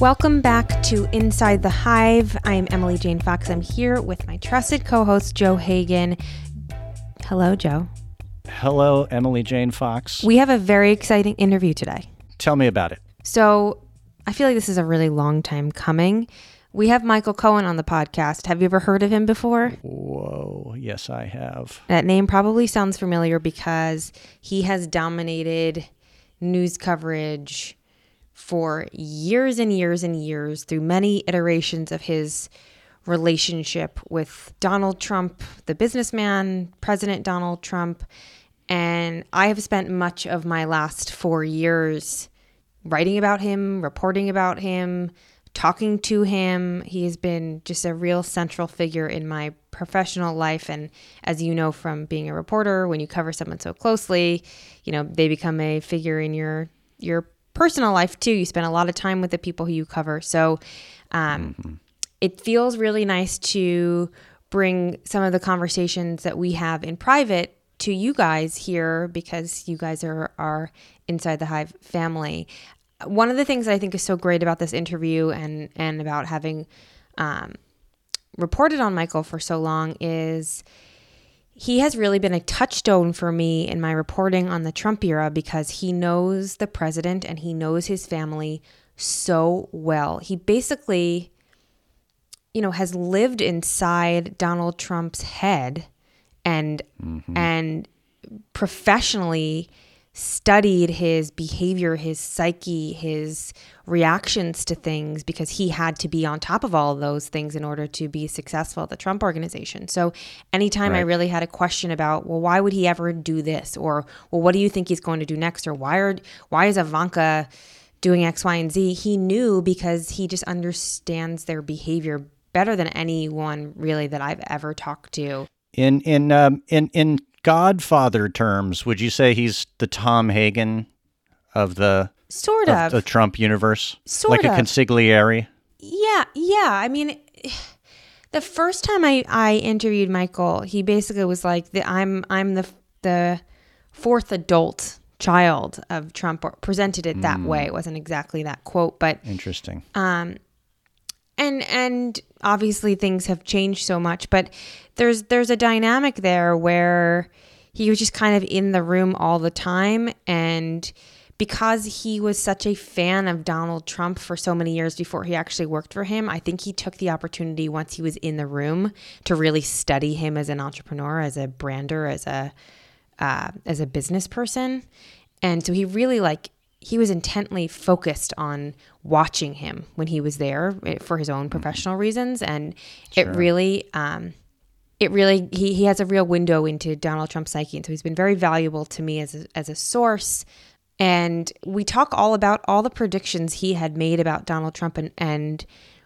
Welcome back to Inside the Hive. I'm Emily Jane Fox. I'm here with my trusted co host, Joe Hagan. Hello, Joe. Hello, Emily Jane Fox. We have a very exciting interview today. Tell me about it. So, I feel like this is a really long time coming. We have Michael Cohen on the podcast. Have you ever heard of him before? Whoa, yes, I have. That name probably sounds familiar because he has dominated news coverage for years and years and years through many iterations of his relationship with Donald Trump, the businessman, President Donald Trump. And I have spent much of my last four years writing about him, reporting about him, talking to him. He has been just a real central figure in my professional life. And as you know from being a reporter, when you cover someone so closely, you know, they become a figure in your your personal life too. You spend a lot of time with the people who you cover. So um, mm-hmm. it feels really nice to bring some of the conversations that we have in private to you guys here because you guys are, are inside the Hive family one of the things that I think is so great about this interview and and about having um, reported on Michael for so long is he has really been a touchstone for me in my reporting on the Trump era because he knows the president and he knows his family so well. He basically, you know, has lived inside Donald Trump's head and mm-hmm. and professionally studied his behavior, his psyche, his reactions to things because he had to be on top of all of those things in order to be successful at the Trump organization. So anytime right. I really had a question about, well, why would he ever do this? Or, well, what do you think he's going to do next? Or why are why is Ivanka doing X, Y, and Z? He knew because he just understands their behavior better than anyone really that I've ever talked to. In in um, in in Godfather terms, would you say he's the Tom Hagen of the sort of, of the Trump universe, sort like of. a consigliere? Yeah, yeah. I mean, the first time I I interviewed Michael, he basically was like, the, "I'm I'm the the fourth adult child of Trump," or presented it that mm. way. It wasn't exactly that quote, but interesting. Um, and and obviously things have changed so much, but there's there's a dynamic there where he was just kind of in the room all the time. And because he was such a fan of Donald Trump for so many years before he actually worked for him, I think he took the opportunity once he was in the room to really study him as an entrepreneur, as a brander, as a uh, as a business person, and so he really like he was intently focused on watching him when he was there eh, for his own professional reasons, and sure. it really. Um, it really he, he has a real window into Donald Trump's psyche, and so he's been very valuable to me as a, as a source. And we talk all about all the predictions he had made about Donald Trump and, and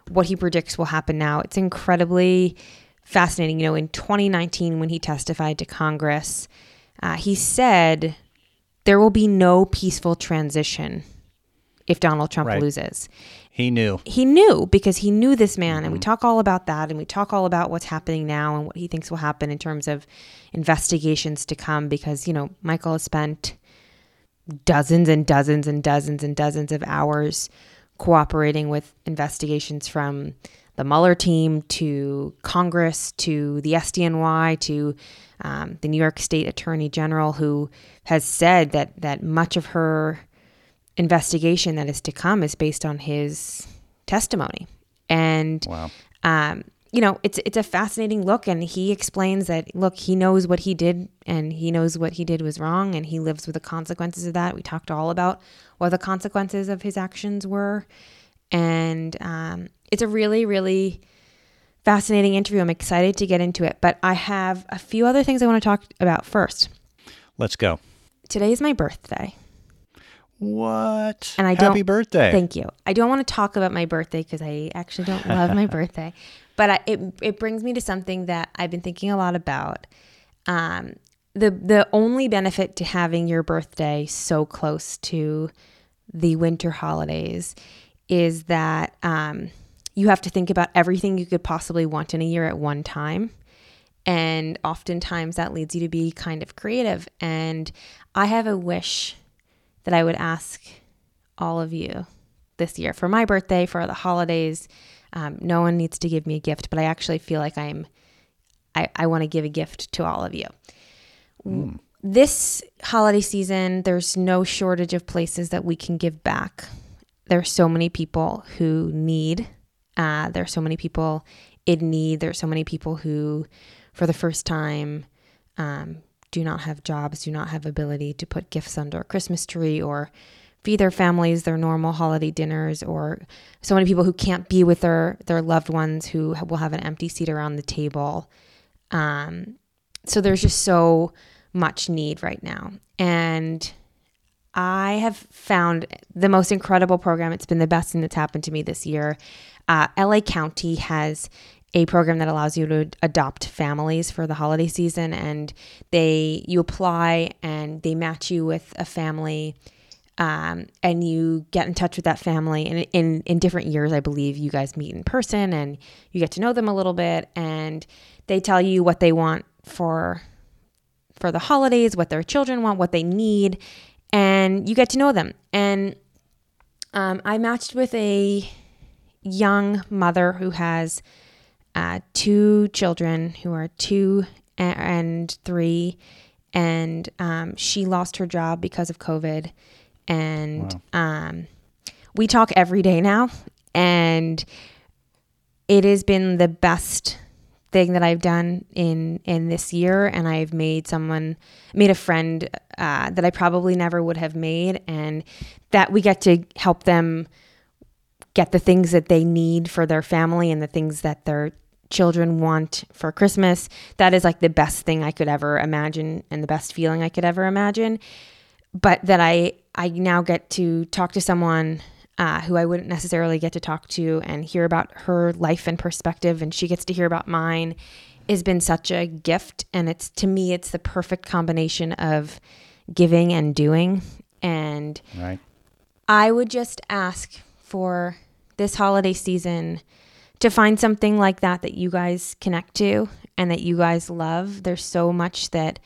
what he predicts will happen now. It's incredibly fascinating. You know, in 2019, when he testified to Congress, uh, he said there will be no peaceful transition if Donald Trump right. loses. He knew. He knew because he knew this man. Mm-hmm. And we mm-hmm. talk all about that and we talk all about what's happening now and what he thinks will happen in terms of investigations to come because, you know, Michael has spent dozens and dozens and dozens and dozens of hours cooperating with investigations from the Mueller team to Congress to the SDNY to um, the New York State Attorney General, who has said that that much of her investigation that is to come is based on his testimony. And wow. um, you know, it's it's a fascinating look and he explains that look, he knows what he did and he knows what he did was wrong and he lives with the consequences of that. We talked all about what the consequences of his actions were. And um, it's a really, really fascinating interview. I'm excited to get into it, but I have a few other things I want to talk about first. Let's go. Today is my birthday. What? And I Happy don't, birthday. Thank you. I don't want to talk about my birthday because I actually don't love my birthday. But I, it, it brings me to something that I've been thinking a lot about. Um, the the only benefit to having your birthday so close to the winter holidays is that um, you have to think about everything you could possibly want in a year at one time. And oftentimes that leads you to be kind of creative. And I have a wish that I would ask all of you this year for my birthday, for the holidays. Um, no one needs to give me a gift, but I actually feel like I'm, I, I want to give a gift to all of you. Mm. This holiday season, there's no shortage of places that we can give back. There's so many people who need. Uh, there's so many people in need. There's so many people who, for the first time, um, do not have jobs, do not have ability to put gifts under a Christmas tree or feed their families their normal holiday dinners or so many people who can't be with their their loved ones who will have an empty seat around the table. Um, so there's just so much need right now. And i have found the most incredible program. It's been the best thing that's happened to me this year uh, la county has a program that allows you to adopt families for the holiday season and they you apply and they match you with a family um, and you get in touch with that family. And in, in different years i believe you guys meet in person and you get to know them a little bit and they tell you what they want for for the holidays what their children want what they need and you get to know them. And um, i matched with a young mother who has uh, two children who are two and three, and um, she lost her job because of COVID. And wow. um, we talk every day now, and it has been the best thing that I've done in in this year, and I've made someone made a friend uh, that I probably never would have made, and that we get to help them get the things that they need for their family and the things that their children want for Christmas. That is like the best thing I could ever imagine and the best feeling I could ever imagine. But that I I now get to talk to someone uh, who I wouldn't necessarily get to talk to and hear about her life and perspective, and she gets to hear about mine, has been such a gift. And it's to me, it's the perfect combination of giving and doing. And right. I would just ask for this holiday season to find something like that that you guys connect to and that you guys love. There's so much that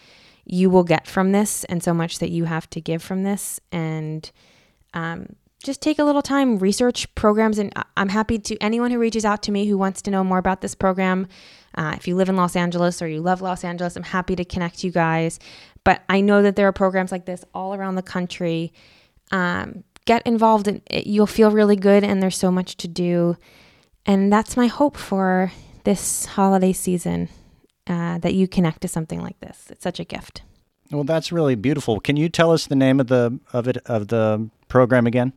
you will get from this and so much that you have to give from this. And um, just take a little time, research programs. And I'm happy to anyone who reaches out to me who wants to know more about this program. Uh, if you live in Los Angeles or you love Los Angeles, I'm happy to connect you guys. But I know that there are programs like this all around the country. Um, get involved, and you'll feel really good, and there's so much to do. And that's my hope for this holiday season uh, that you connect to something like this. It's such a gift. Well, that's really beautiful. Can you tell us the name of the of it of the program again?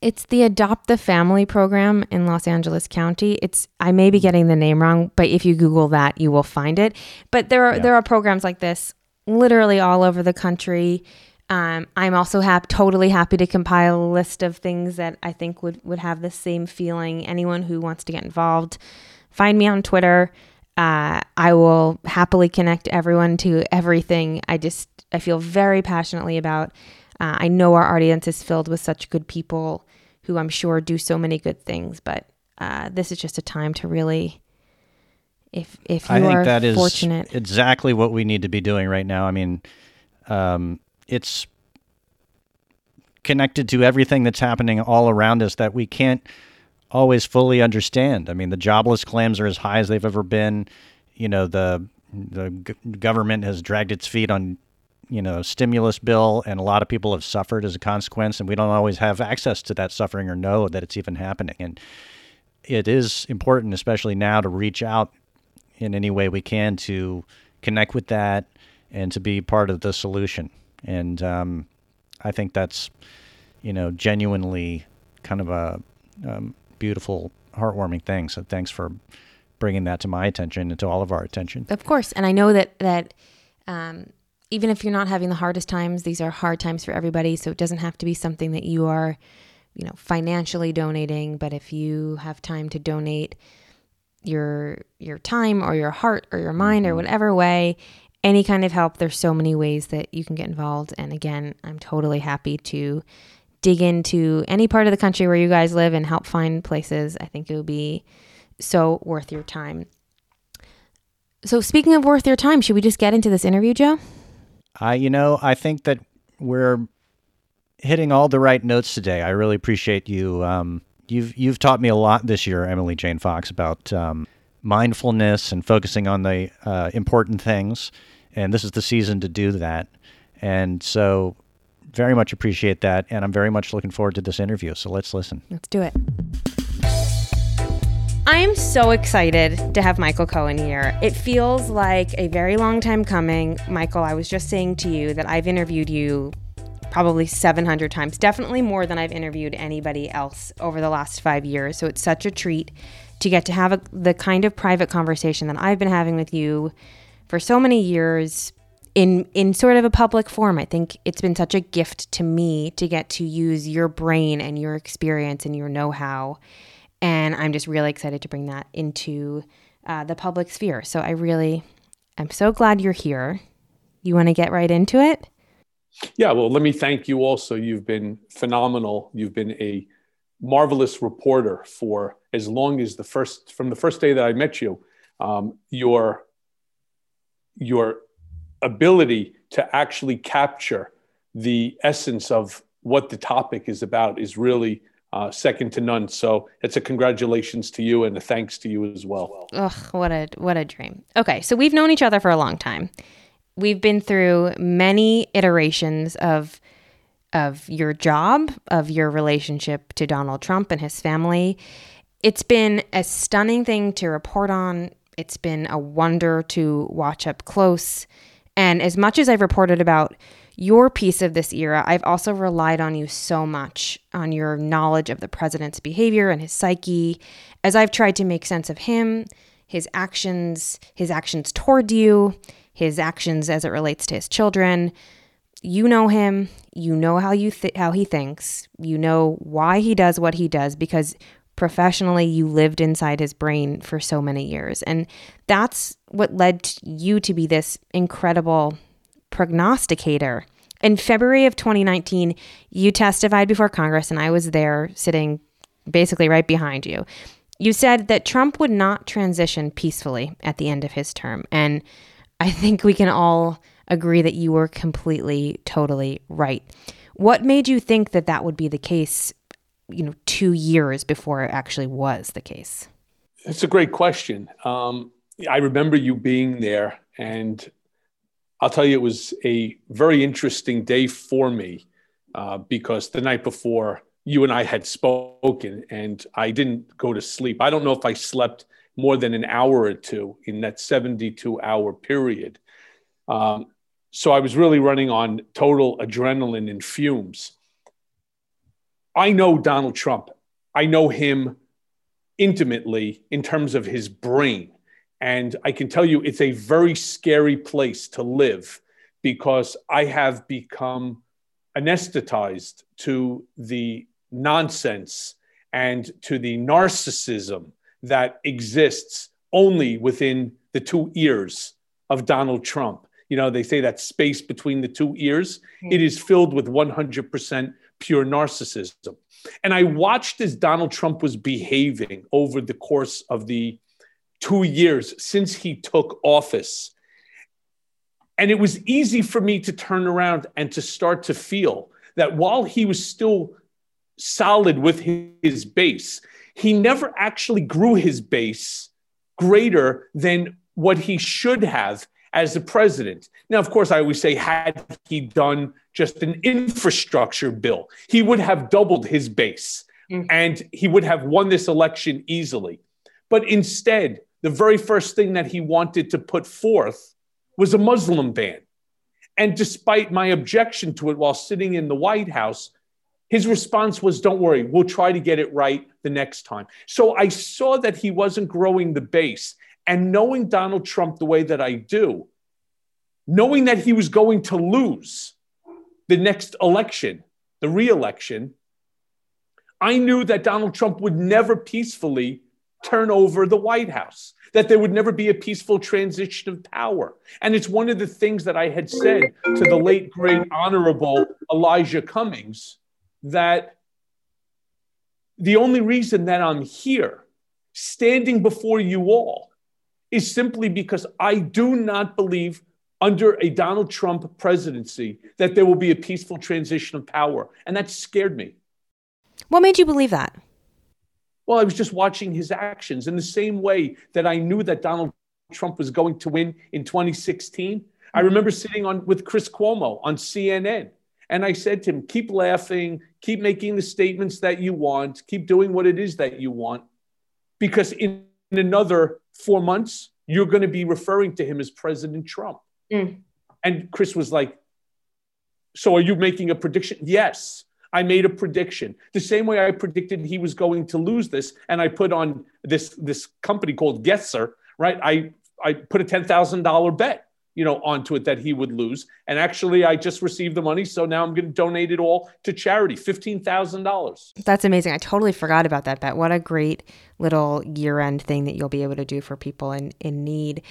It's the Adopt the Family program in Los Angeles County. It's I may be getting the name wrong, but if you Google that, you will find it. But there are yeah. there are programs like this literally all over the country. Um, I'm also hap- totally happy to compile a list of things that I think would, would have the same feeling. Anyone who wants to get involved, find me on Twitter. Uh, I will happily connect everyone to everything. I just I feel very passionately about. Uh, I know our audience is filled with such good people who I'm sure do so many good things, but uh, this is just a time to really, if if you I think are that is fortunate, exactly what we need to be doing right now. I mean, um, it's connected to everything that's happening all around us that we can't always fully understand. I mean, the jobless claims are as high as they've ever been. You know, the the government has dragged its feet on you know stimulus bill and a lot of people have suffered as a consequence and we don't always have access to that suffering or know that it's even happening and it is important especially now to reach out in any way we can to connect with that and to be part of the solution and um, I think that's you know genuinely kind of a um, beautiful, heartwarming thing. So thanks for bringing that to my attention and to all of our attention. Of course, and I know that that. Um, even if you're not having the hardest times, these are hard times for everybody. So it doesn't have to be something that you are, you know, financially donating. But if you have time to donate your your time or your heart or your mind mm-hmm. or whatever way, any kind of help. There's so many ways that you can get involved. And again, I'm totally happy to dig into any part of the country where you guys live and help find places. I think it would be so worth your time. So, speaking of worth your time, should we just get into this interview, Joe? I, you know, I think that we're hitting all the right notes today. I really appreciate you. Um, you've you've taught me a lot this year, Emily Jane Fox, about um, mindfulness and focusing on the uh, important things. And this is the season to do that. And so, very much appreciate that. And I'm very much looking forward to this interview. So let's listen. Let's do it. I'm so excited to have Michael Cohen here. It feels like a very long time coming. Michael, I was just saying to you that I've interviewed you probably 700 times, definitely more than I've interviewed anybody else over the last five years. So it's such a treat to get to have a, the kind of private conversation that I've been having with you for so many years in in sort of a public form. I think it's been such a gift to me to get to use your brain and your experience and your know-how and I'm just really excited to bring that into uh, the public sphere. So I really, I'm so glad you're here. You want to get right into it? Yeah, well, let me thank you also. You've been phenomenal. You've been a marvelous reporter for as long as the first, from the first day that I met you. Um, your, your ability to actually capture the essence of what the topic is about is really uh, second to none. So it's a congratulations to you and a thanks to you as well. Ugh, what a what a dream. Okay, so we've known each other for a long time. We've been through many iterations of of your job, of your relationship to Donald Trump and his family. It's been a stunning thing to report on. It's been a wonder to watch up close. And as much as I've reported about your piece of this era, I've also relied on you so much on your knowledge of the president's behavior and his psyche as I've tried to make sense of him, his actions, his actions toward you, his actions as it relates to his children. You know him, you know how you th- how he thinks, you know why he does what he does because professionally you lived inside his brain for so many years. And that's what led you to be this incredible prognosticator. In February of 2019, you testified before Congress, and I was there sitting basically right behind you. You said that Trump would not transition peacefully at the end of his term. And I think we can all agree that you were completely, totally right. What made you think that that would be the case, you know, two years before it actually was the case? It's a great question. Um, I remember you being there, and I'll tell you, it was a very interesting day for me uh, because the night before you and I had spoken and I didn't go to sleep. I don't know if I slept more than an hour or two in that 72 hour period. Um, so I was really running on total adrenaline and fumes. I know Donald Trump. I know him intimately in terms of his brain. And I can tell you, it's a very scary place to live because I have become anesthetized to the nonsense and to the narcissism that exists only within the two ears of Donald Trump. You know, they say that space between the two ears, mm-hmm. it is filled with 100% pure narcissism. And I watched as Donald Trump was behaving over the course of the two years since he took office. And it was easy for me to turn around and to start to feel that while he was still solid with his base, he never actually grew his base greater than what he should have as the president. Now, of course, I always say, had he done just an infrastructure bill, he would have doubled his base mm-hmm. and he would have won this election easily. But instead, the very first thing that he wanted to put forth was a Muslim ban. And despite my objection to it while sitting in the White House, his response was, Don't worry, we'll try to get it right the next time. So I saw that he wasn't growing the base. And knowing Donald Trump the way that I do, knowing that he was going to lose the next election, the reelection, I knew that Donald Trump would never peacefully turn over the White House, that there would never be a peaceful transition of power. And it's one of the things that I had said to the late, great, honorable Elijah Cummings that the only reason that I'm here, standing before you all, is simply because I do not believe under a Donald Trump presidency that there will be a peaceful transition of power. And that scared me. What made you believe that? Well, I was just watching his actions in the same way that I knew that Donald Trump was going to win in 2016. I mm-hmm. remember sitting on with Chris Cuomo on CNN and I said to him, keep laughing, keep making the statements that you want, keep doing what it is that you want because in, in another 4 months you're going to be referring to him as President Trump. Mm. And Chris was like, so are you making a prediction? Yes. I made a prediction. The same way I predicted he was going to lose this, and I put on this this company called Gesser, right? I I put a ten thousand dollar bet, you know, onto it that he would lose, and actually I just received the money, so now I'm going to donate it all to charity, fifteen thousand dollars. That's amazing. I totally forgot about that bet. What a great little year end thing that you'll be able to do for people in in need.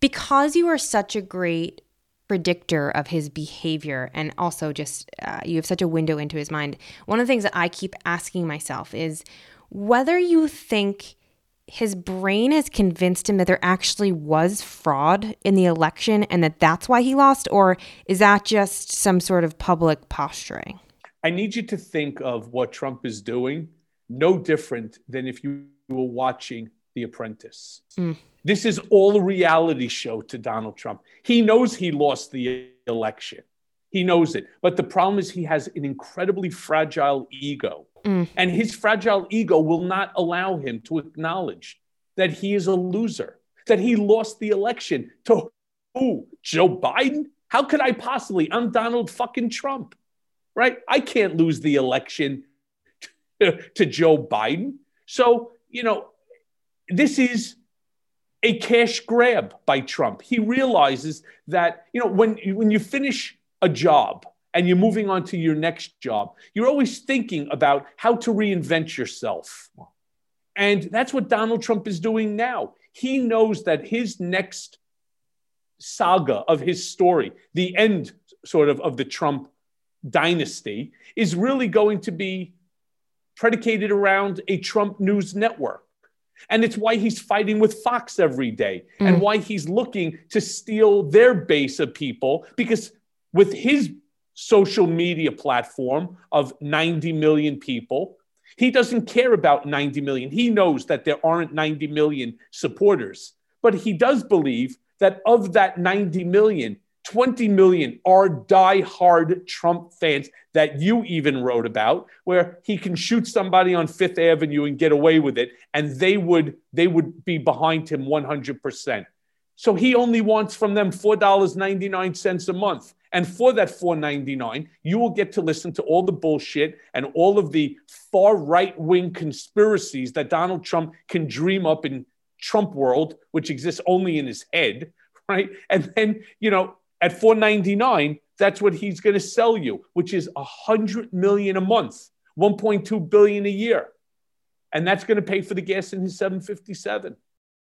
Because you are such a great predictor of his behavior and also just uh, you have such a window into his mind. One of the things that I keep asking myself is whether you think his brain has convinced him that there actually was fraud in the election and that that's why he lost or is that just some sort of public posturing? I need you to think of what Trump is doing no different than if you were watching The Apprentice. Mm. This is all a reality show to Donald Trump. He knows he lost the election. He knows it. But the problem is he has an incredibly fragile ego. Mm. And his fragile ego will not allow him to acknowledge that he is a loser, that he lost the election to who? Joe Biden? How could I possibly? I'm Donald fucking Trump, right? I can't lose the election to, to Joe Biden. So, you know, this is a cash grab by Trump. He realizes that, you know, when, when you finish a job and you're moving on to your next job, you're always thinking about how to reinvent yourself. And that's what Donald Trump is doing now. He knows that his next saga of his story, the end sort of of the Trump dynasty, is really going to be predicated around a Trump news network and it's why he's fighting with Fox every day mm. and why he's looking to steal their base of people because with his social media platform of 90 million people, he doesn't care about 90 million. He knows that there aren't 90 million supporters, but he does believe that of that 90 million, 20 million are die-hard Trump fans that you even wrote about, where he can shoot somebody on Fifth Avenue and get away with it, and they would they would be behind him 100%. So he only wants from them $4.99 a month. And for that $4.99, you will get to listen to all the bullshit and all of the far right wing conspiracies that Donald Trump can dream up in Trump world, which exists only in his head, right? And then, you know, at 499, that's what he's going to sell you, which is 100 million a month, 1.2 billion a year. And that's going to pay for the gas in his 757.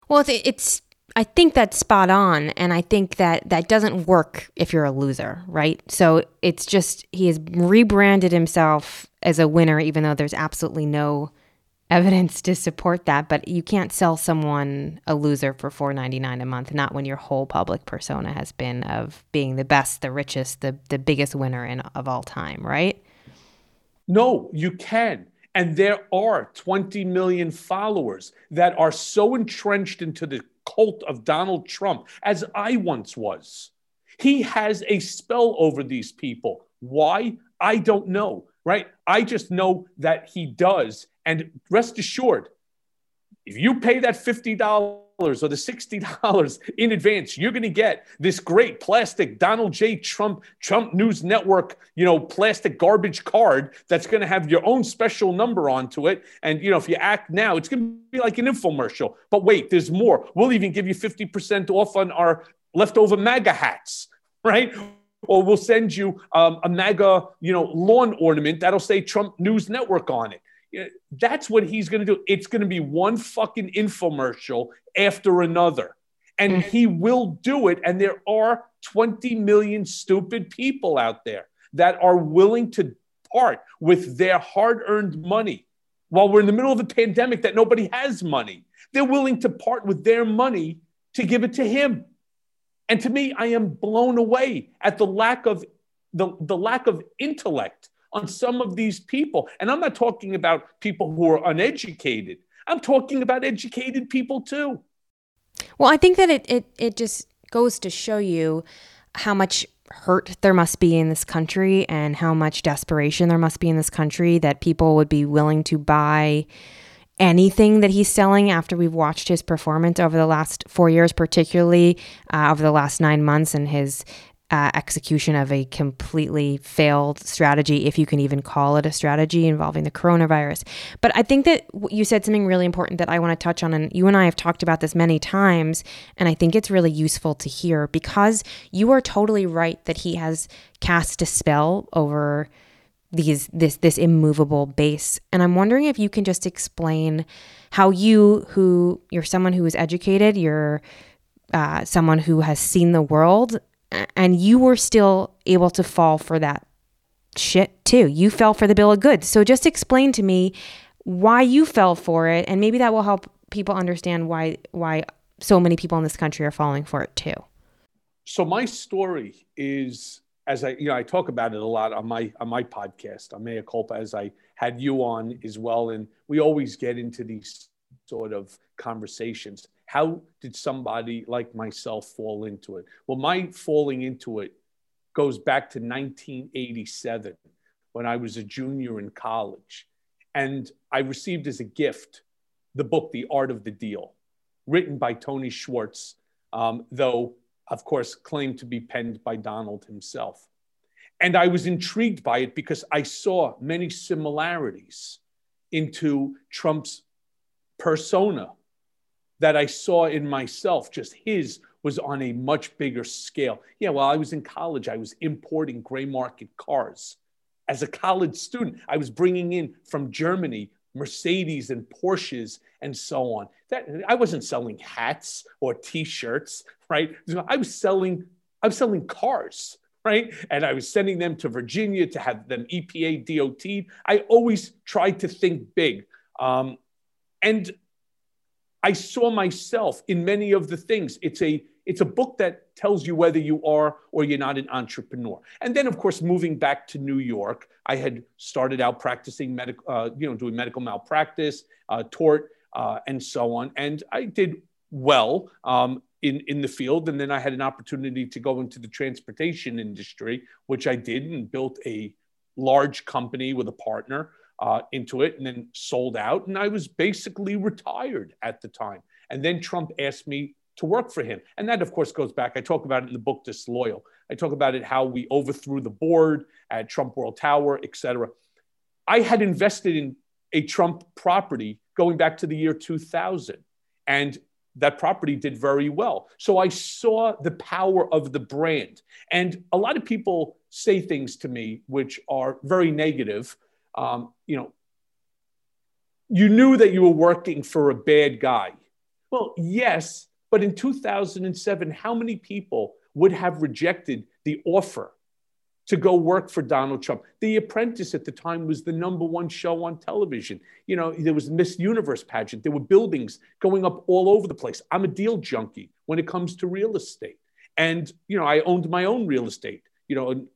Well, it's I think that's spot on and I think that that doesn't work if you're a loser, right? So it's just he has rebranded himself as a winner even though there's absolutely no evidence to support that, but you can't sell someone a loser for four ninety nine a month, not when your whole public persona has been of being the best, the richest, the the biggest winner in of all time, right? No, you can. And there are 20 million followers that are so entrenched into the cult of Donald Trump, as I once was. He has a spell over these people. Why? I don't know, right? I just know that he does. And rest assured, if you pay that $50 or the $60 in advance, you're going to get this great plastic Donald J. Trump, Trump News Network, you know, plastic garbage card that's going to have your own special number onto it. And, you know, if you act now, it's going to be like an infomercial. But wait, there's more. We'll even give you 50% off on our leftover MAGA hats, right? Or we'll send you um, a MAGA, you know, lawn ornament that'll say Trump News Network on it that's what he's going to do. It's going to be one fucking infomercial after another. And he will do it. And there are 20 million stupid people out there that are willing to part with their hard earned money while we're in the middle of a pandemic that nobody has money. They're willing to part with their money to give it to him. And to me, I am blown away at the lack of the, the lack of intellect on some of these people. And I'm not talking about people who are uneducated. I'm talking about educated people too. Well, I think that it it, it just goes to show you how much hurt there must be in this country and how much desperation there must be in this country that people would be willing to buy anything that he's selling after we've watched his performance over the last four years, particularly uh, over the last nine months and his uh, execution of a completely failed strategy, if you can even call it a strategy involving the coronavirus. But I think that you said something really important that I want to touch on, and you and I have talked about this many times, and I think it's really useful to hear because you are totally right that he has cast a spell over these this this immovable base and i'm wondering if you can just explain how you who you're someone who is educated you're uh, someone who has seen the world and you were still able to fall for that shit too. You fell for the bill of goods. So just explain to me why you fell for it and maybe that will help people understand why why so many people in this country are falling for it too. So my story is as I you know I talk about it a lot on my on my podcast on Mea Culpa as I had you on as well and we always get into these sort of conversations how did somebody like myself fall into it? Well, my falling into it goes back to 1987 when I was a junior in college. And I received as a gift the book, The Art of the Deal, written by Tony Schwartz, um, though, of course, claimed to be penned by Donald himself. And I was intrigued by it because I saw many similarities into Trump's persona that I saw in myself, just his was on a much bigger scale. Yeah, while I was in college, I was importing gray market cars. As a college student, I was bringing in from Germany Mercedes and Porsches and so on. That I wasn't selling hats or T-shirts, right? I was selling, I was selling cars, right? And I was sending them to Virginia to have them EPA DOT. I always tried to think big. Um, and I saw myself in many of the things. It's a it's a book that tells you whether you are or you're not an entrepreneur. And then, of course, moving back to New York, I had started out practicing medical, uh, you know, doing medical malpractice, uh, tort, uh, and so on. And I did well um, in in the field. And then I had an opportunity to go into the transportation industry, which I did, and built a large company with a partner uh, into it and then sold out. And I was basically retired at the time. And then Trump asked me to work for him. And that, of course, goes back. I talk about it in the book Disloyal. I talk about it how we overthrew the board at Trump World Tower, et cetera. I had invested in a Trump property going back to the year 2000. And that property did very well. So I saw the power of the brand. And a lot of people say things to me which are very negative um, you know, you knew that you were working for a bad guy. Well, yes, but in 2007, how many people would have rejected the offer to go work for Donald Trump? The Apprentice at the time was the number one show on television. You know, there was Miss Universe pageant. There were buildings going up all over the place. I'm a deal junkie when it comes to real estate. And, you know, I owned my own real estate. You know,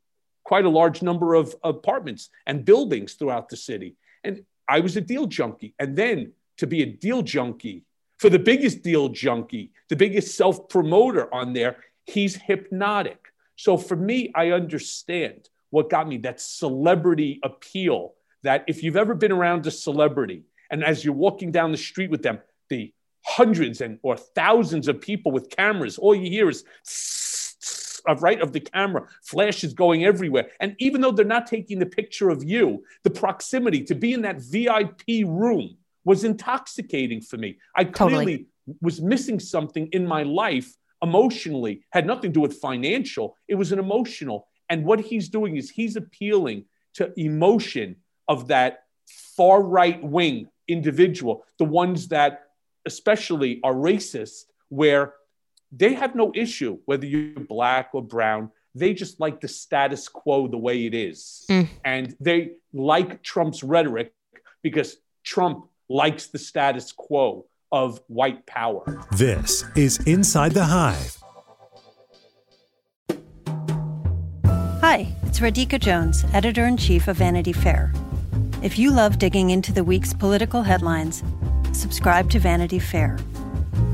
quite a large number of apartments and buildings throughout the city. And I was a deal junkie. And then to be a deal junkie for the biggest deal junkie, the biggest self promoter on there, he's hypnotic. So for me, I understand what got me that celebrity appeal. That if you've ever been around a celebrity and as you're walking down the street with them, the hundreds and or thousands of people with cameras, all you hear is of right of the camera, flashes going everywhere. And even though they're not taking the picture of you, the proximity to be in that VIP room was intoxicating for me. I clearly totally. was missing something in my life emotionally, had nothing to do with financial. It was an emotional. And what he's doing is he's appealing to emotion of that far right wing individual, the ones that especially are racist, where they have no issue whether you're black or brown. They just like the status quo the way it is. Mm. And they like Trump's rhetoric because Trump likes the status quo of white power. This is Inside the Hive. Hi, it's Radhika Jones, editor in chief of Vanity Fair. If you love digging into the week's political headlines, subscribe to Vanity Fair.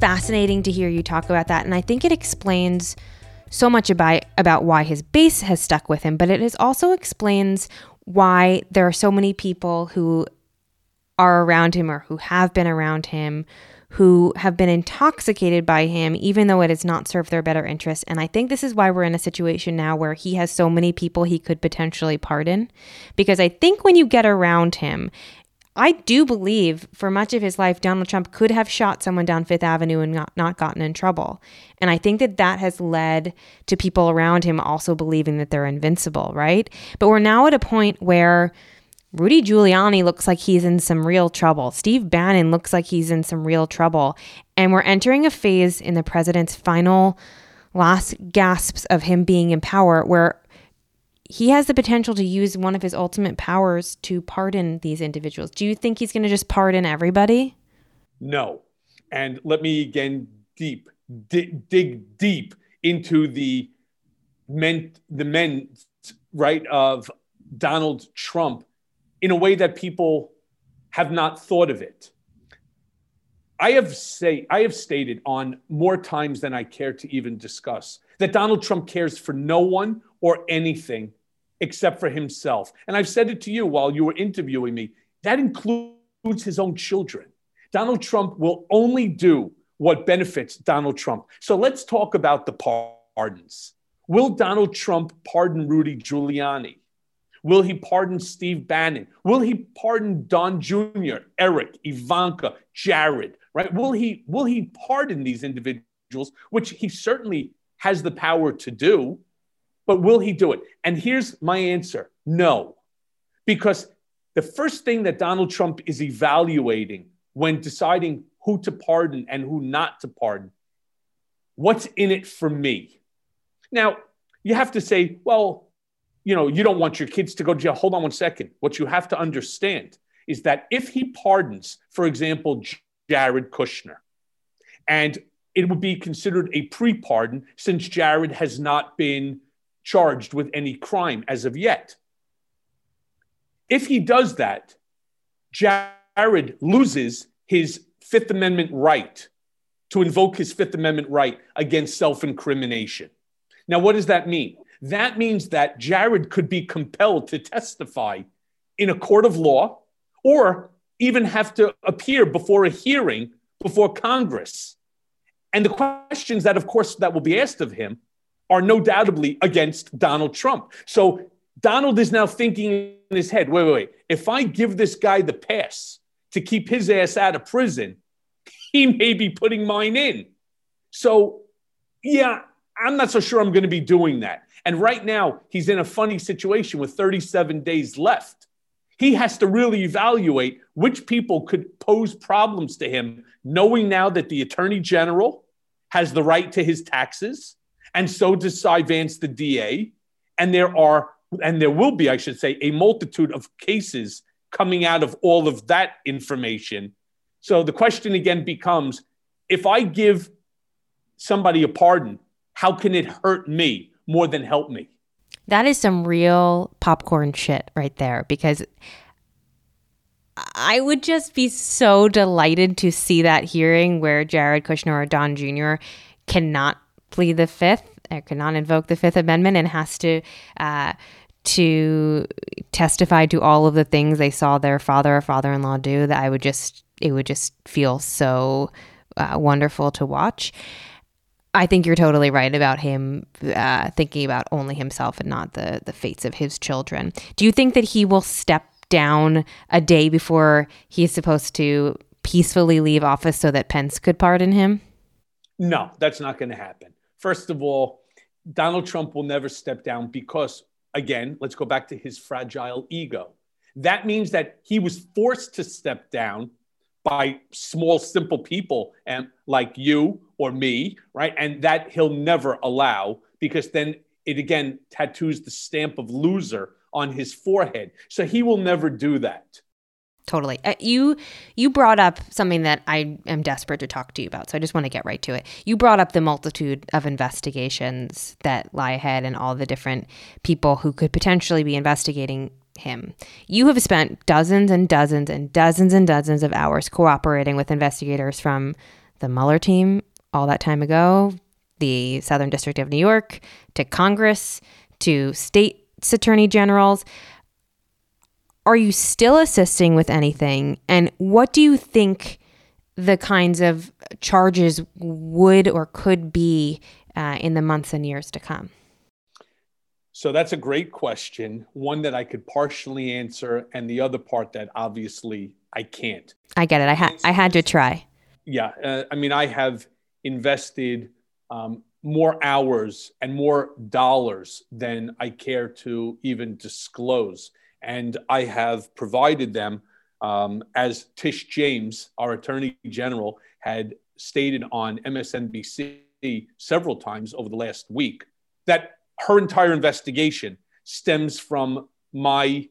fascinating to hear you talk about that. And I think it explains so much about, about why his base has stuck with him, but it is also explains why there are so many people who are around him or who have been around him who have been intoxicated by him, even though it has not served their better interest. And I think this is why we're in a situation now where he has so many people he could potentially pardon. Because I think when you get around him I do believe for much of his life, Donald Trump could have shot someone down Fifth Avenue and not, not gotten in trouble. And I think that that has led to people around him also believing that they're invincible, right? But we're now at a point where Rudy Giuliani looks like he's in some real trouble. Steve Bannon looks like he's in some real trouble. And we're entering a phase in the president's final last gasps of him being in power where he has the potential to use one of his ultimate powers to pardon these individuals. Do you think he's going to just pardon everybody? No. And let me again deep dig, dig deep into the men the men right of Donald Trump in a way that people have not thought of it. I have say I have stated on more times than I care to even discuss that Donald Trump cares for no one or anything except for himself. And I've said it to you while you were interviewing me. That includes his own children. Donald Trump will only do what benefits Donald Trump. So let's talk about the pardons. Will Donald Trump pardon Rudy Giuliani? Will he pardon Steve Bannon? Will he pardon Don Jr., Eric, Ivanka, Jared? Right? Will he will he pardon these individuals, which he certainly has the power to do? But will he do it? And here's my answer no. Because the first thing that Donald Trump is evaluating when deciding who to pardon and who not to pardon, what's in it for me? Now, you have to say, well, you know, you don't want your kids to go to jail. Hold on one second. What you have to understand is that if he pardons, for example, Jared Kushner, and it would be considered a pre pardon since Jared has not been charged with any crime as of yet. If he does that, Jared loses his Fifth Amendment right to invoke his Fifth Amendment right against self incrimination. Now, what does that mean? That means that Jared could be compelled to testify in a court of law or even have to appear before a hearing before Congress. And the questions that, of course, that will be asked of him are no doubtably against Donald Trump. So Donald is now thinking in his head wait, wait, wait. If I give this guy the pass to keep his ass out of prison, he may be putting mine in. So, yeah, I'm not so sure I'm going to be doing that. And right now, he's in a funny situation with 37 days left. He has to really evaluate which people could pose problems to him, knowing now that the attorney general has the right to his taxes and so does Cy Vance, the DA. And there are, and there will be, I should say, a multitude of cases coming out of all of that information. So the question again becomes if I give somebody a pardon, how can it hurt me more than help me? That is some real popcorn shit right there because I would just be so delighted to see that hearing where Jared Kushner or Don Jr. cannot plead the fifth or cannot invoke the Fifth Amendment and has to uh, to testify to all of the things they saw their father or father-in-law do. That I would just it would just feel so uh, wonderful to watch. I think you're totally right about him uh, thinking about only himself and not the the fates of his children. Do you think that he will step down a day before he's supposed to peacefully leave office so that Pence could pardon him? No, that's not going to happen. First of all, Donald Trump will never step down because, again, let's go back to his fragile ego. That means that he was forced to step down by small, simple people and like you or me, right? And that he'll never allow because then it again tattoos the stamp of loser on his forehead. So he will never do that. Totally. Uh, you you brought up something that I am desperate to talk to you about. So I just want to get right to it. You brought up the multitude of investigations that lie ahead and all the different people who could potentially be investigating him. You have spent dozens and dozens and dozens and dozens of hours cooperating with investigators from the Mueller team all that time ago, the Southern District of New York, to Congress, to states attorney generals. Are you still assisting with anything? And what do you think the kinds of charges would or could be uh, in the months and years to come? So that's a great question, one that I could partially answer, and the other part that obviously I can't. I get it. I had I had to try. Yeah, uh, I mean, I have invested um, more hours and more dollars than I care to even disclose, and I have provided them um, as Tish James, our Attorney General, had stated on MSNBC several times over the last week that her entire investigation stems from my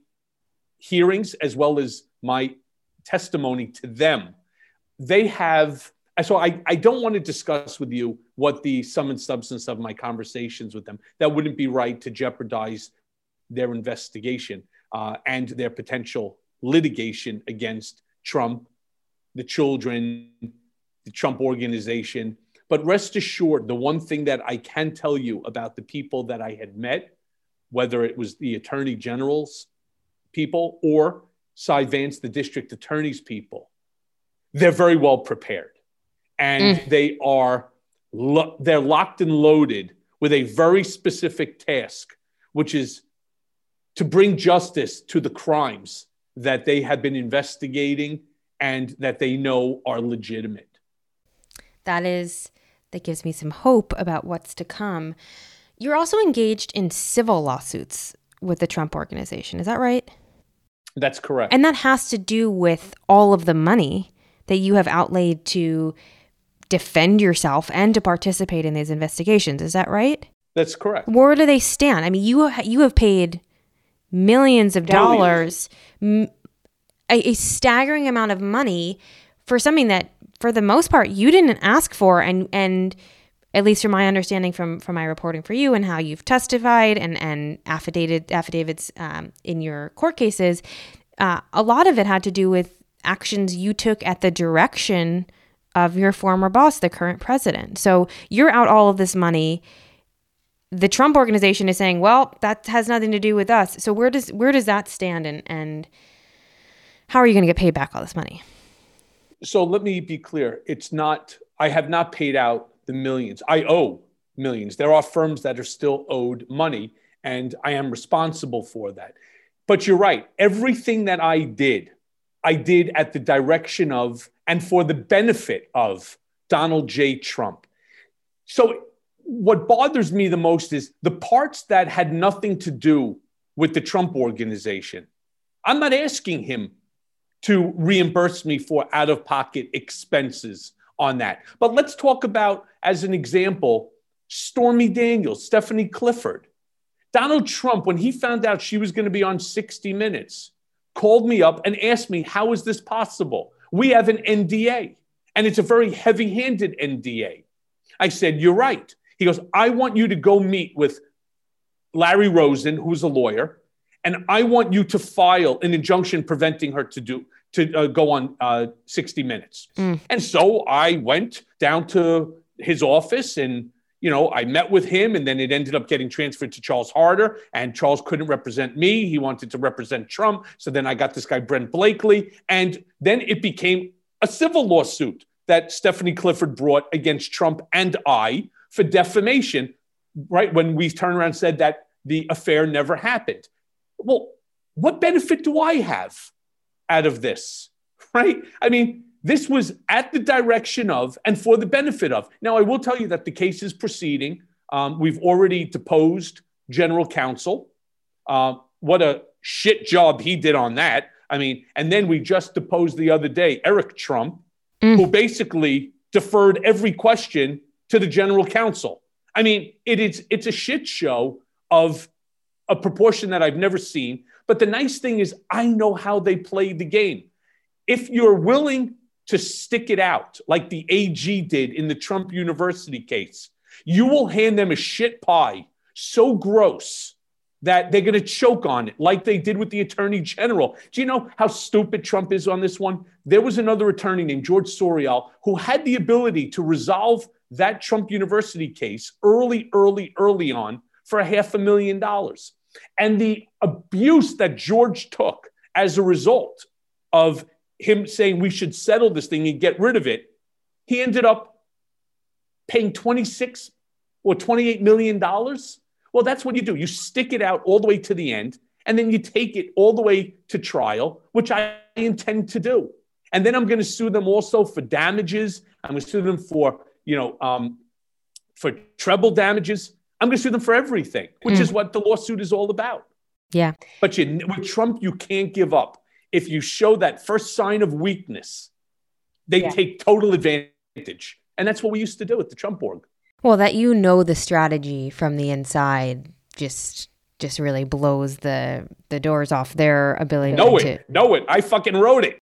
hearings as well as my testimony to them. They have, so I, I don't want to discuss with you what the sum and substance of my conversations with them. That wouldn't be right to jeopardize their investigation uh, and their potential litigation against Trump, the children, the Trump organization, but rest assured, the one thing that I can tell you about the people that I had met, whether it was the attorney general's people or Cy Vance, the district attorney's people, they're very well prepared. And mm. they are lo- they're locked and loaded with a very specific task, which is to bring justice to the crimes that they have been investigating and that they know are legitimate. That is that gives me some hope about what's to come. You're also engaged in civil lawsuits with the Trump organization. Is that right? That's correct. And that has to do with all of the money that you have outlaid to defend yourself and to participate in these investigations. Is that right? That's correct. Where do they stand? I mean, you you have paid millions of dollars, a, a staggering amount of money for something that for the most part you didn't ask for and and at least from my understanding from from my reporting for you and how you've testified and and affidavit affidavits um, in your court cases, uh, a lot of it had to do with actions you took at the direction of your former boss, the current president. So you're out all of this money. The Trump organization is saying, "Well, that has nothing to do with us." So where does where does that stand, and and how are you going to get paid back all this money? so let me be clear. It's not, I have not paid out the millions. I owe millions. There are firms that are still owed money, and I am responsible for that. But you're right. Everything that I did, I did at the direction of and for the benefit of Donald J. Trump. So, what bothers me the most is the parts that had nothing to do with the Trump organization. I'm not asking him to reimburse me for out of pocket expenses on that. But let's talk about, as an example, Stormy Daniels, Stephanie Clifford. Donald Trump, when he found out she was going to be on 60 Minutes, called me up and asked me, How is this possible? We have an NDA, and it's a very heavy handed NDA. I said, You're right. He goes, I want you to go meet with Larry Rosen, who's a lawyer, and I want you to file an injunction preventing her to do to uh, go on uh, 60 Minutes. Mm. And so I went down to his office and you know, I met with him and then it ended up getting transferred to Charles Harder and Charles couldn't represent me. He wanted to represent Trump. So then I got this guy, Brent Blakely. And then it became a civil lawsuit that Stephanie Clifford brought against Trump and I for defamation, right? When we turned around and said that the affair never happened. Well, what benefit do I have out of this? Right? I mean, this was at the direction of and for the benefit of. Now, I will tell you that the case is proceeding. Um, we've already deposed general counsel. Uh, what a shit job he did on that. I mean, and then we just deposed the other day Eric Trump, mm. who basically deferred every question to the general counsel. I mean, it is it's a shit show of a proportion that I've never seen. But the nice thing is, I know how they play the game. If you're willing to stick it out, like the AG did in the Trump University case, you will hand them a shit pie so gross that they're going to choke on it, like they did with the attorney general. Do you know how stupid Trump is on this one? There was another attorney named George Sorial who had the ability to resolve that Trump University case early, early, early on for a half a million dollars. And the abuse that George took as a result of him saying we should settle this thing and get rid of it, he ended up paying 26 or 28 million dollars. Well, that's what you do. You stick it out all the way to the end, and then you take it all the way to trial, which I intend to do. And then I'm going to sue them also for damages. I'm going to sue them for, you know, um, for treble damages. I'm going to sue them for everything, which mm. is what the lawsuit is all about. Yeah. But you, with Trump, you can't give up. If you show that first sign of weakness, they yeah. take total advantage. And that's what we used to do with the Trump org. Well, that you know the strategy from the inside just just really blows the the doors off their ability know to it know it i fucking wrote it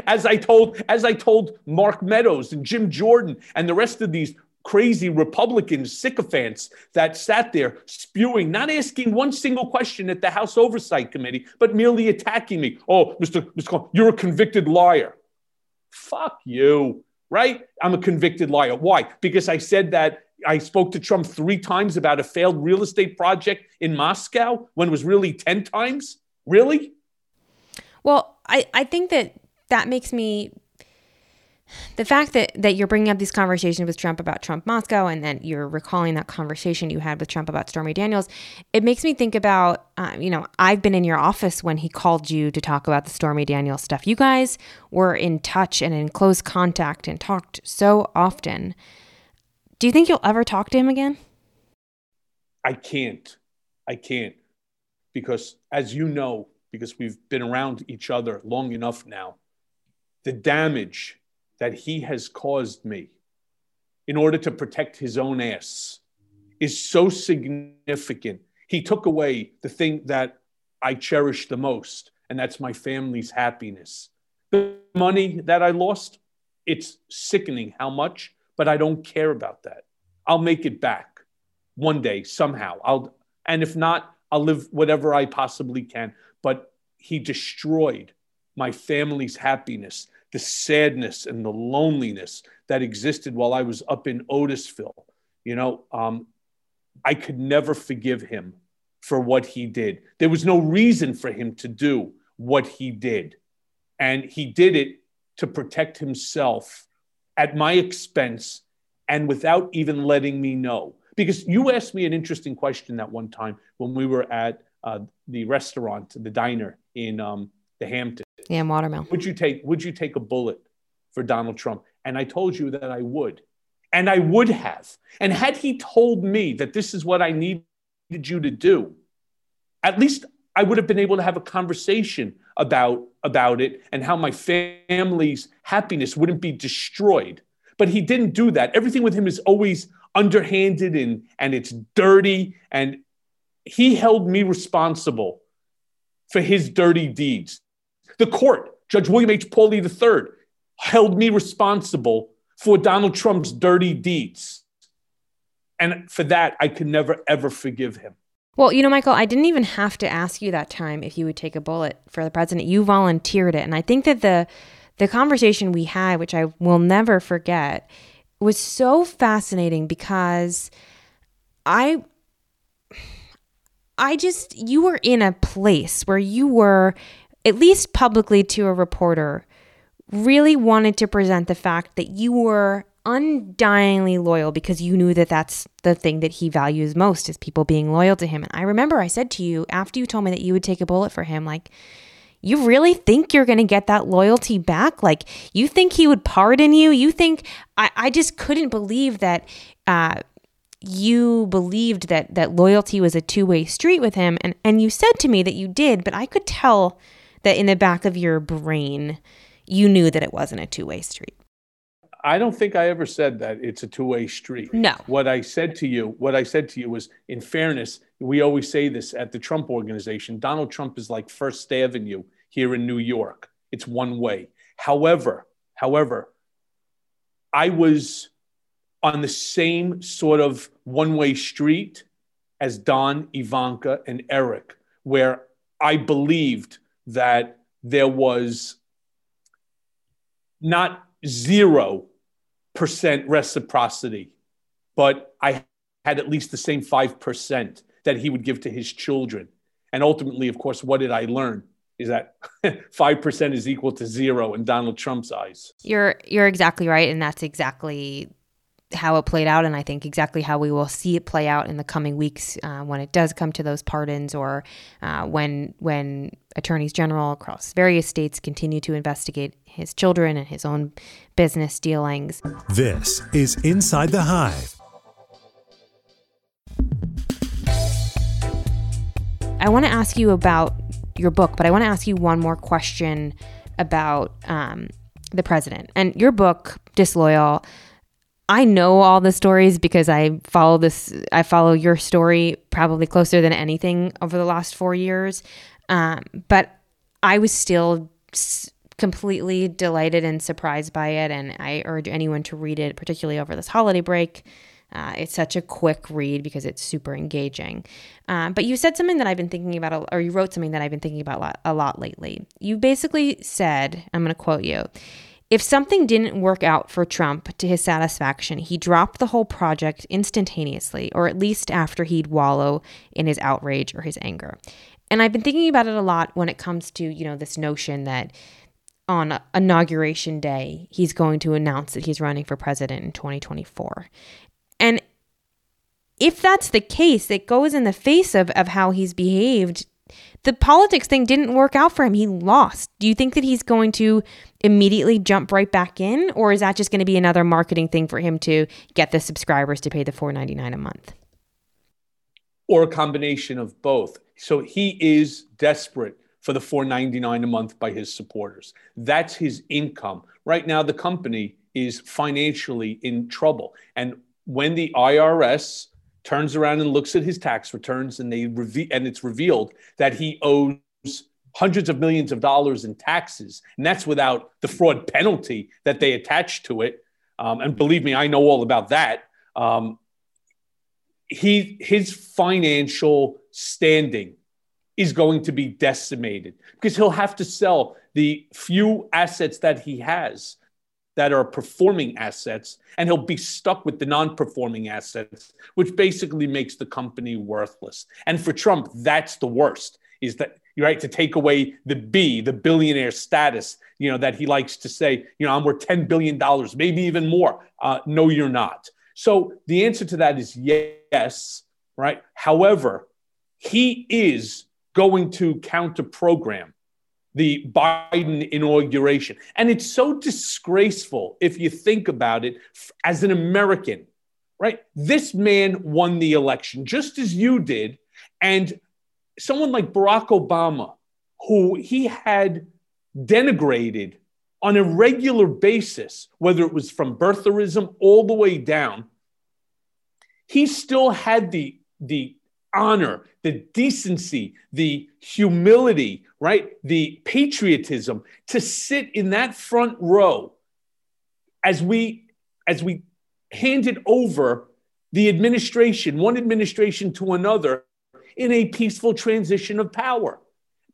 as i told as i told mark meadows and jim jordan and the rest of these crazy Republican sycophants that sat there spewing, not asking one single question at the House Oversight Committee, but merely attacking me. Oh, Mr. Mr. you're a convicted liar. Fuck you, right? I'm a convicted liar. Why? Because I said that I spoke to Trump three times about a failed real estate project in Moscow when it was really 10 times? Really? Well, I, I think that that makes me the fact that that you're bringing up these conversations with Trump about Trump Moscow and then you're recalling that conversation you had with Trump about Stormy Daniels, it makes me think about uh, you know I've been in your office when he called you to talk about the Stormy Daniels stuff. You guys were in touch and in close contact and talked so often. Do you think you'll ever talk to him again? I can't. I can't because as you know, because we've been around each other long enough now, the damage that he has caused me in order to protect his own ass is so significant. He took away the thing that I cherish the most, and that's my family's happiness. The money that I lost, it's sickening how much, but I don't care about that. I'll make it back one day somehow. I'll and if not, I'll live whatever I possibly can. But he destroyed my family's happiness the sadness and the loneliness that existed while I was up in Otisville. You know, um, I could never forgive him for what he did. There was no reason for him to do what he did. And he did it to protect himself at my expense and without even letting me know. Because you asked me an interesting question that one time when we were at uh, the restaurant, the diner in um, the Hamptons. Yeah, Watermill. Would you take Would you take a bullet for Donald Trump? And I told you that I would, and I would have. And had he told me that this is what I needed you to do, at least I would have been able to have a conversation about about it and how my family's happiness wouldn't be destroyed. But he didn't do that. Everything with him is always underhanded and and it's dirty and he held me responsible for his dirty deeds. The court, Judge William H. Pauley III, held me responsible for Donald Trump's dirty deeds. And for that, I could never, ever forgive him. Well, you know, Michael, I didn't even have to ask you that time if you would take a bullet for the president. You volunteered it. And I think that the the conversation we had, which I will never forget, was so fascinating because I I just you were in a place where you were at least publicly to a reporter, really wanted to present the fact that you were undyingly loyal because you knew that that's the thing that he values most is people being loyal to him. And I remember I said to you after you told me that you would take a bullet for him, like, you really think you're going to get that loyalty back? Like, you think he would pardon you? You think, I, I just couldn't believe that uh, you believed that that loyalty was a two-way street with him and and you said to me that you did but i could tell that in the back of your brain you knew that it wasn't a two-way street I don't think I ever said that it's a two-way street. No. What I said to you, what I said to you was, in fairness, we always say this at the Trump organization. Donald Trump is like First Avenue here in New York. It's one way. However, however, I was on the same sort of one-way street as Don, Ivanka, and Eric, where I believed that there was not zero percent reciprocity, but I had at least the same 5% that he would give to his children. And ultimately, of course, what did I learn? Is that 5% is equal to zero in Donald Trump's eyes. You're you're exactly right and that's exactly how it played out, and I think exactly how we will see it play out in the coming weeks uh, when it does come to those pardons, or uh, when when attorneys general across various states continue to investigate his children and his own business dealings. This is Inside the Hive. I want to ask you about your book, but I want to ask you one more question about um, the president and your book, Disloyal I know all the stories because I follow this. I follow your story probably closer than anything over the last four years. Um, but I was still s- completely delighted and surprised by it, and I urge anyone to read it, particularly over this holiday break. Uh, it's such a quick read because it's super engaging. Um, but you said something that I've been thinking about, or you wrote something that I've been thinking about a lot, a lot lately. You basically said, I'm going to quote you if something didn't work out for Trump to his satisfaction, he dropped the whole project instantaneously, or at least after he'd wallow in his outrage or his anger. And I've been thinking about it a lot when it comes to, you know, this notion that on inauguration day, he's going to announce that he's running for president in 2024. And if that's the case, it goes in the face of, of how he's behaved the politics thing didn't work out for him. He lost. Do you think that he's going to immediately jump right back in, or is that just going to be another marketing thing for him to get the subscribers to pay the four ninety nine a month? Or a combination of both. So he is desperate for the four ninety nine a month by his supporters. That's his income. Right now, the company is financially in trouble, and when the IRS turns around and looks at his tax returns and they reve- and it's revealed that he owes hundreds of millions of dollars in taxes and that's without the fraud penalty that they attach to it. Um, and believe me i know all about that. Um, he his financial standing is going to be decimated because he'll have to sell the few assets that he has that are performing assets, and he'll be stuck with the non performing assets, which basically makes the company worthless. And for Trump, that's the worst is that right to take away the B, the billionaire status, you know, that he likes to say, you know, I'm worth $10 billion, maybe even more. Uh, no, you're not. So the answer to that is yes, right? However, he is going to counter program the Biden inauguration. And it's so disgraceful if you think about it as an American, right? This man won the election just as you did. And someone like Barack Obama, who he had denigrated on a regular basis, whether it was from birtherism all the way down, he still had the, the honor, the decency, the humility, right? The patriotism to sit in that front row as we as we handed over the administration, one administration to another in a peaceful transition of power.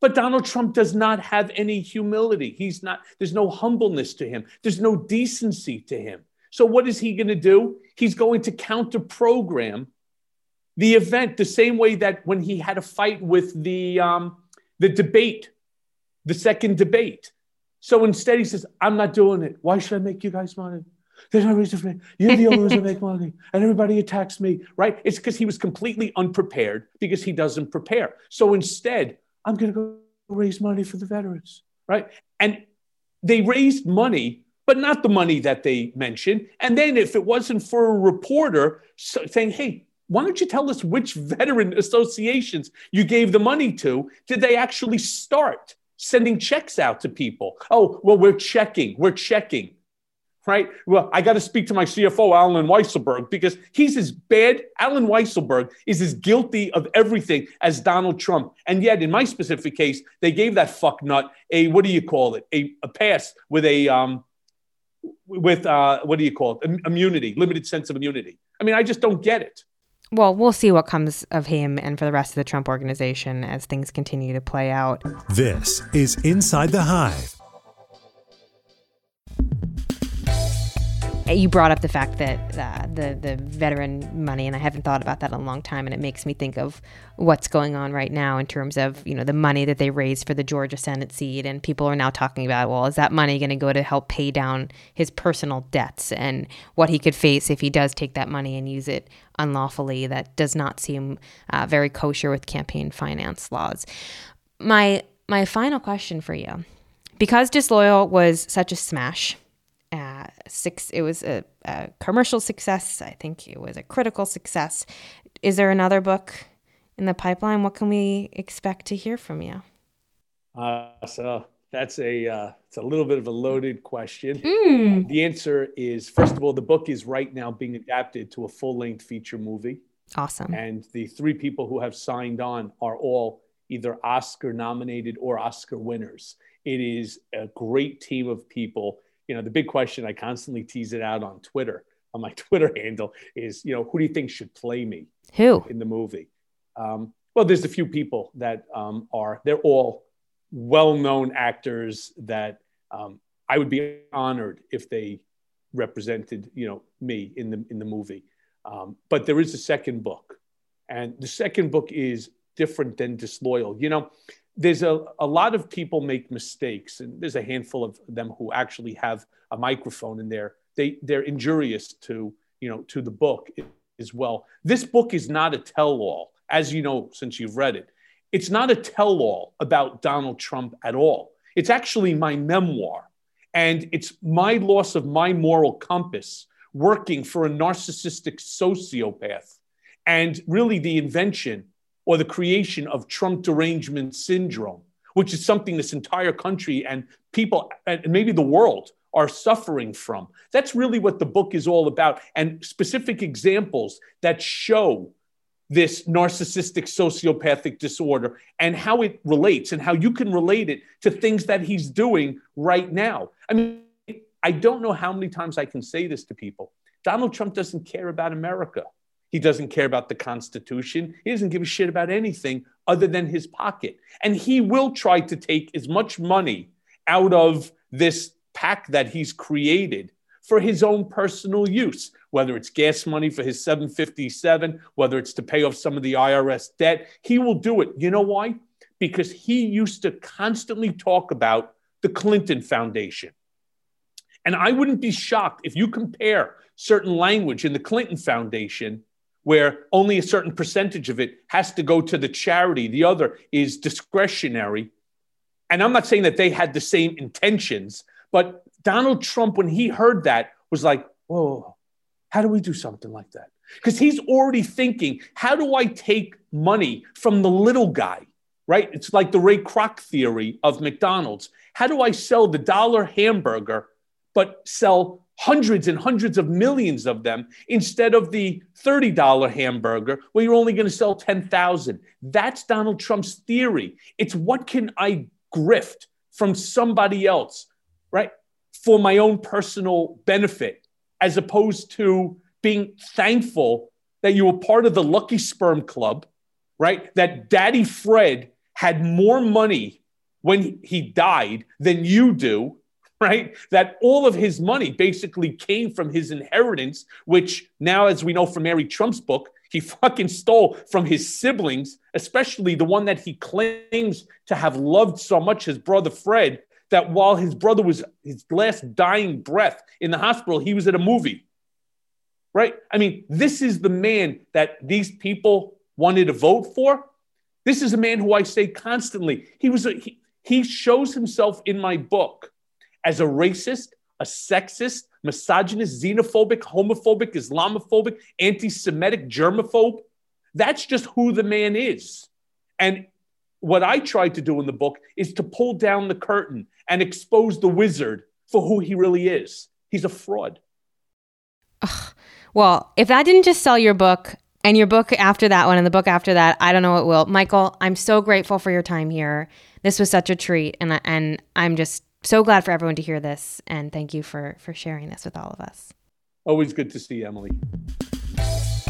But Donald Trump does not have any humility. He's not, there's no humbleness to him. There's no decency to him. So what is he going to do? He's going to counter program the event the same way that when he had a fight with the um, the debate, the second debate. So instead, he says, "I'm not doing it. Why should I make you guys money? There's no reason for me. You're the only ones that make money, and everybody attacks me, right? It's because he was completely unprepared because he doesn't prepare. So instead, I'm going to go raise money for the veterans, right? And they raised money but not the money that they mentioned. And then if it wasn't for a reporter saying, hey, why don't you tell us which veteran associations you gave the money to? Did they actually start sending checks out to people? Oh, well, we're checking, we're checking right? Well, I got to speak to my CFO, Allen Weisselberg, because he's as bad. Allen Weisselberg is as guilty of everything as Donald Trump. And yet, in my specific case, they gave that fuck nut a, what do you call it? A, a pass with a, um, with, uh, what do you call it? Immunity, limited sense of immunity. I mean, I just don't get it. Well, we'll see what comes of him and for the rest of the Trump organization as things continue to play out. This is Inside the Hive you brought up the fact that uh, the the veteran money, and I haven't thought about that in a long time, and it makes me think of what's going on right now in terms of you know the money that they raised for the Georgia Senate seat, and people are now talking about, well, is that money going to go to help pay down his personal debts and what he could face if he does take that money and use it unlawfully? That does not seem uh, very kosher with campaign finance laws. My my final question for you, because disloyal was such a smash uh, six. It was a, a, commercial success. I think it was a critical success. Is there another book in the pipeline? What can we expect to hear from you? Uh, so that's a uh, it's a little bit of a loaded question. Mm. The answer is first of all, the book is right now being adapted to a full length feature movie. Awesome. And the three people who have signed on are all either Oscar nominated or Oscar winners. It is a great team of people you know, the big question I constantly tease it out on Twitter, on my Twitter handle, is, you know, who do you think should play me? Who in the movie? Um, well, there's a few people that um, are. They're all well-known actors that um, I would be honored if they represented, you know, me in the in the movie. Um, but there is a second book, and the second book is different than disloyal. You know, there's a, a lot of people make mistakes and there's a handful of them who actually have a microphone in there. They they're injurious to you know to the book as well. This book is not a tell-all as you know since you've read it. It's not a tell-all about donald trump at all. It's actually my memoir and it's my loss of my moral compass working for a narcissistic sociopath and really the invention or the creation of Trump derangement syndrome, which is something this entire country and people, and maybe the world, are suffering from. That's really what the book is all about, and specific examples that show this narcissistic sociopathic disorder and how it relates and how you can relate it to things that he's doing right now. I mean, I don't know how many times I can say this to people. Donald Trump doesn't care about America. He doesn't care about the Constitution. He doesn't give a shit about anything other than his pocket. And he will try to take as much money out of this PAC that he's created for his own personal use, whether it's gas money for his 757, whether it's to pay off some of the IRS debt. He will do it. You know why? Because he used to constantly talk about the Clinton Foundation. And I wouldn't be shocked if you compare certain language in the Clinton Foundation where only a certain percentage of it has to go to the charity, the other is discretionary. And I'm not saying that they had the same intentions, but Donald Trump, when he heard that, was like, whoa, how do we do something like that? Because he's already thinking, how do I take money from the little guy, right? It's like the Ray Kroc theory of McDonald's. How do I sell the dollar hamburger, but sell hundreds and hundreds of millions of them instead of the $30 hamburger where you're only going to sell 10,000. That's Donald Trump's theory. It's what can I grift from somebody else, right? For my own personal benefit, as opposed to being thankful that you were part of the Lucky Sperm Club, right? That Daddy Fred had more money when he died than you do right? That all of his money basically came from his inheritance, which now, as we know from Mary Trump's book, he fucking stole from his siblings, especially the one that he claims to have loved so much, his brother Fred, that while his brother was his last dying breath in the hospital, he was at a movie. Right? I mean, this is the man that these people wanted to vote for. This is a man who I say constantly, he was a, he, he shows himself in my book as a racist, a sexist, misogynist, xenophobic, homophobic, Islamophobic, anti Semitic, germaphobe. That's just who the man is. And what I tried to do in the book is to pull down the curtain and expose the wizard for who he really is. He's a fraud. Ugh. Well, if that didn't just sell your book and your book after that one and the book after that, I don't know what will. Michael, I'm so grateful for your time here. This was such a treat and and I'm just so glad for everyone to hear this and thank you for for sharing this with all of us. Always good to see you, Emily.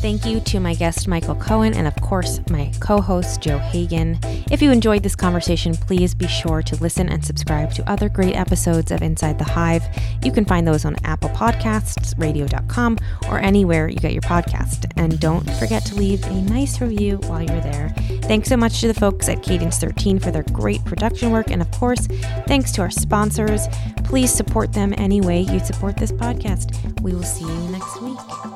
Thank you to my guest, Michael Cohen, and of course, my co host, Joe Hagan. If you enjoyed this conversation, please be sure to listen and subscribe to other great episodes of Inside the Hive. You can find those on Apple Podcasts, radio.com, or anywhere you get your podcast. And don't forget to leave a nice review while you're there. Thanks so much to the folks at Cadence 13 for their great production work. And of course, thanks to our sponsors. Please support them any way you support this podcast. We will see you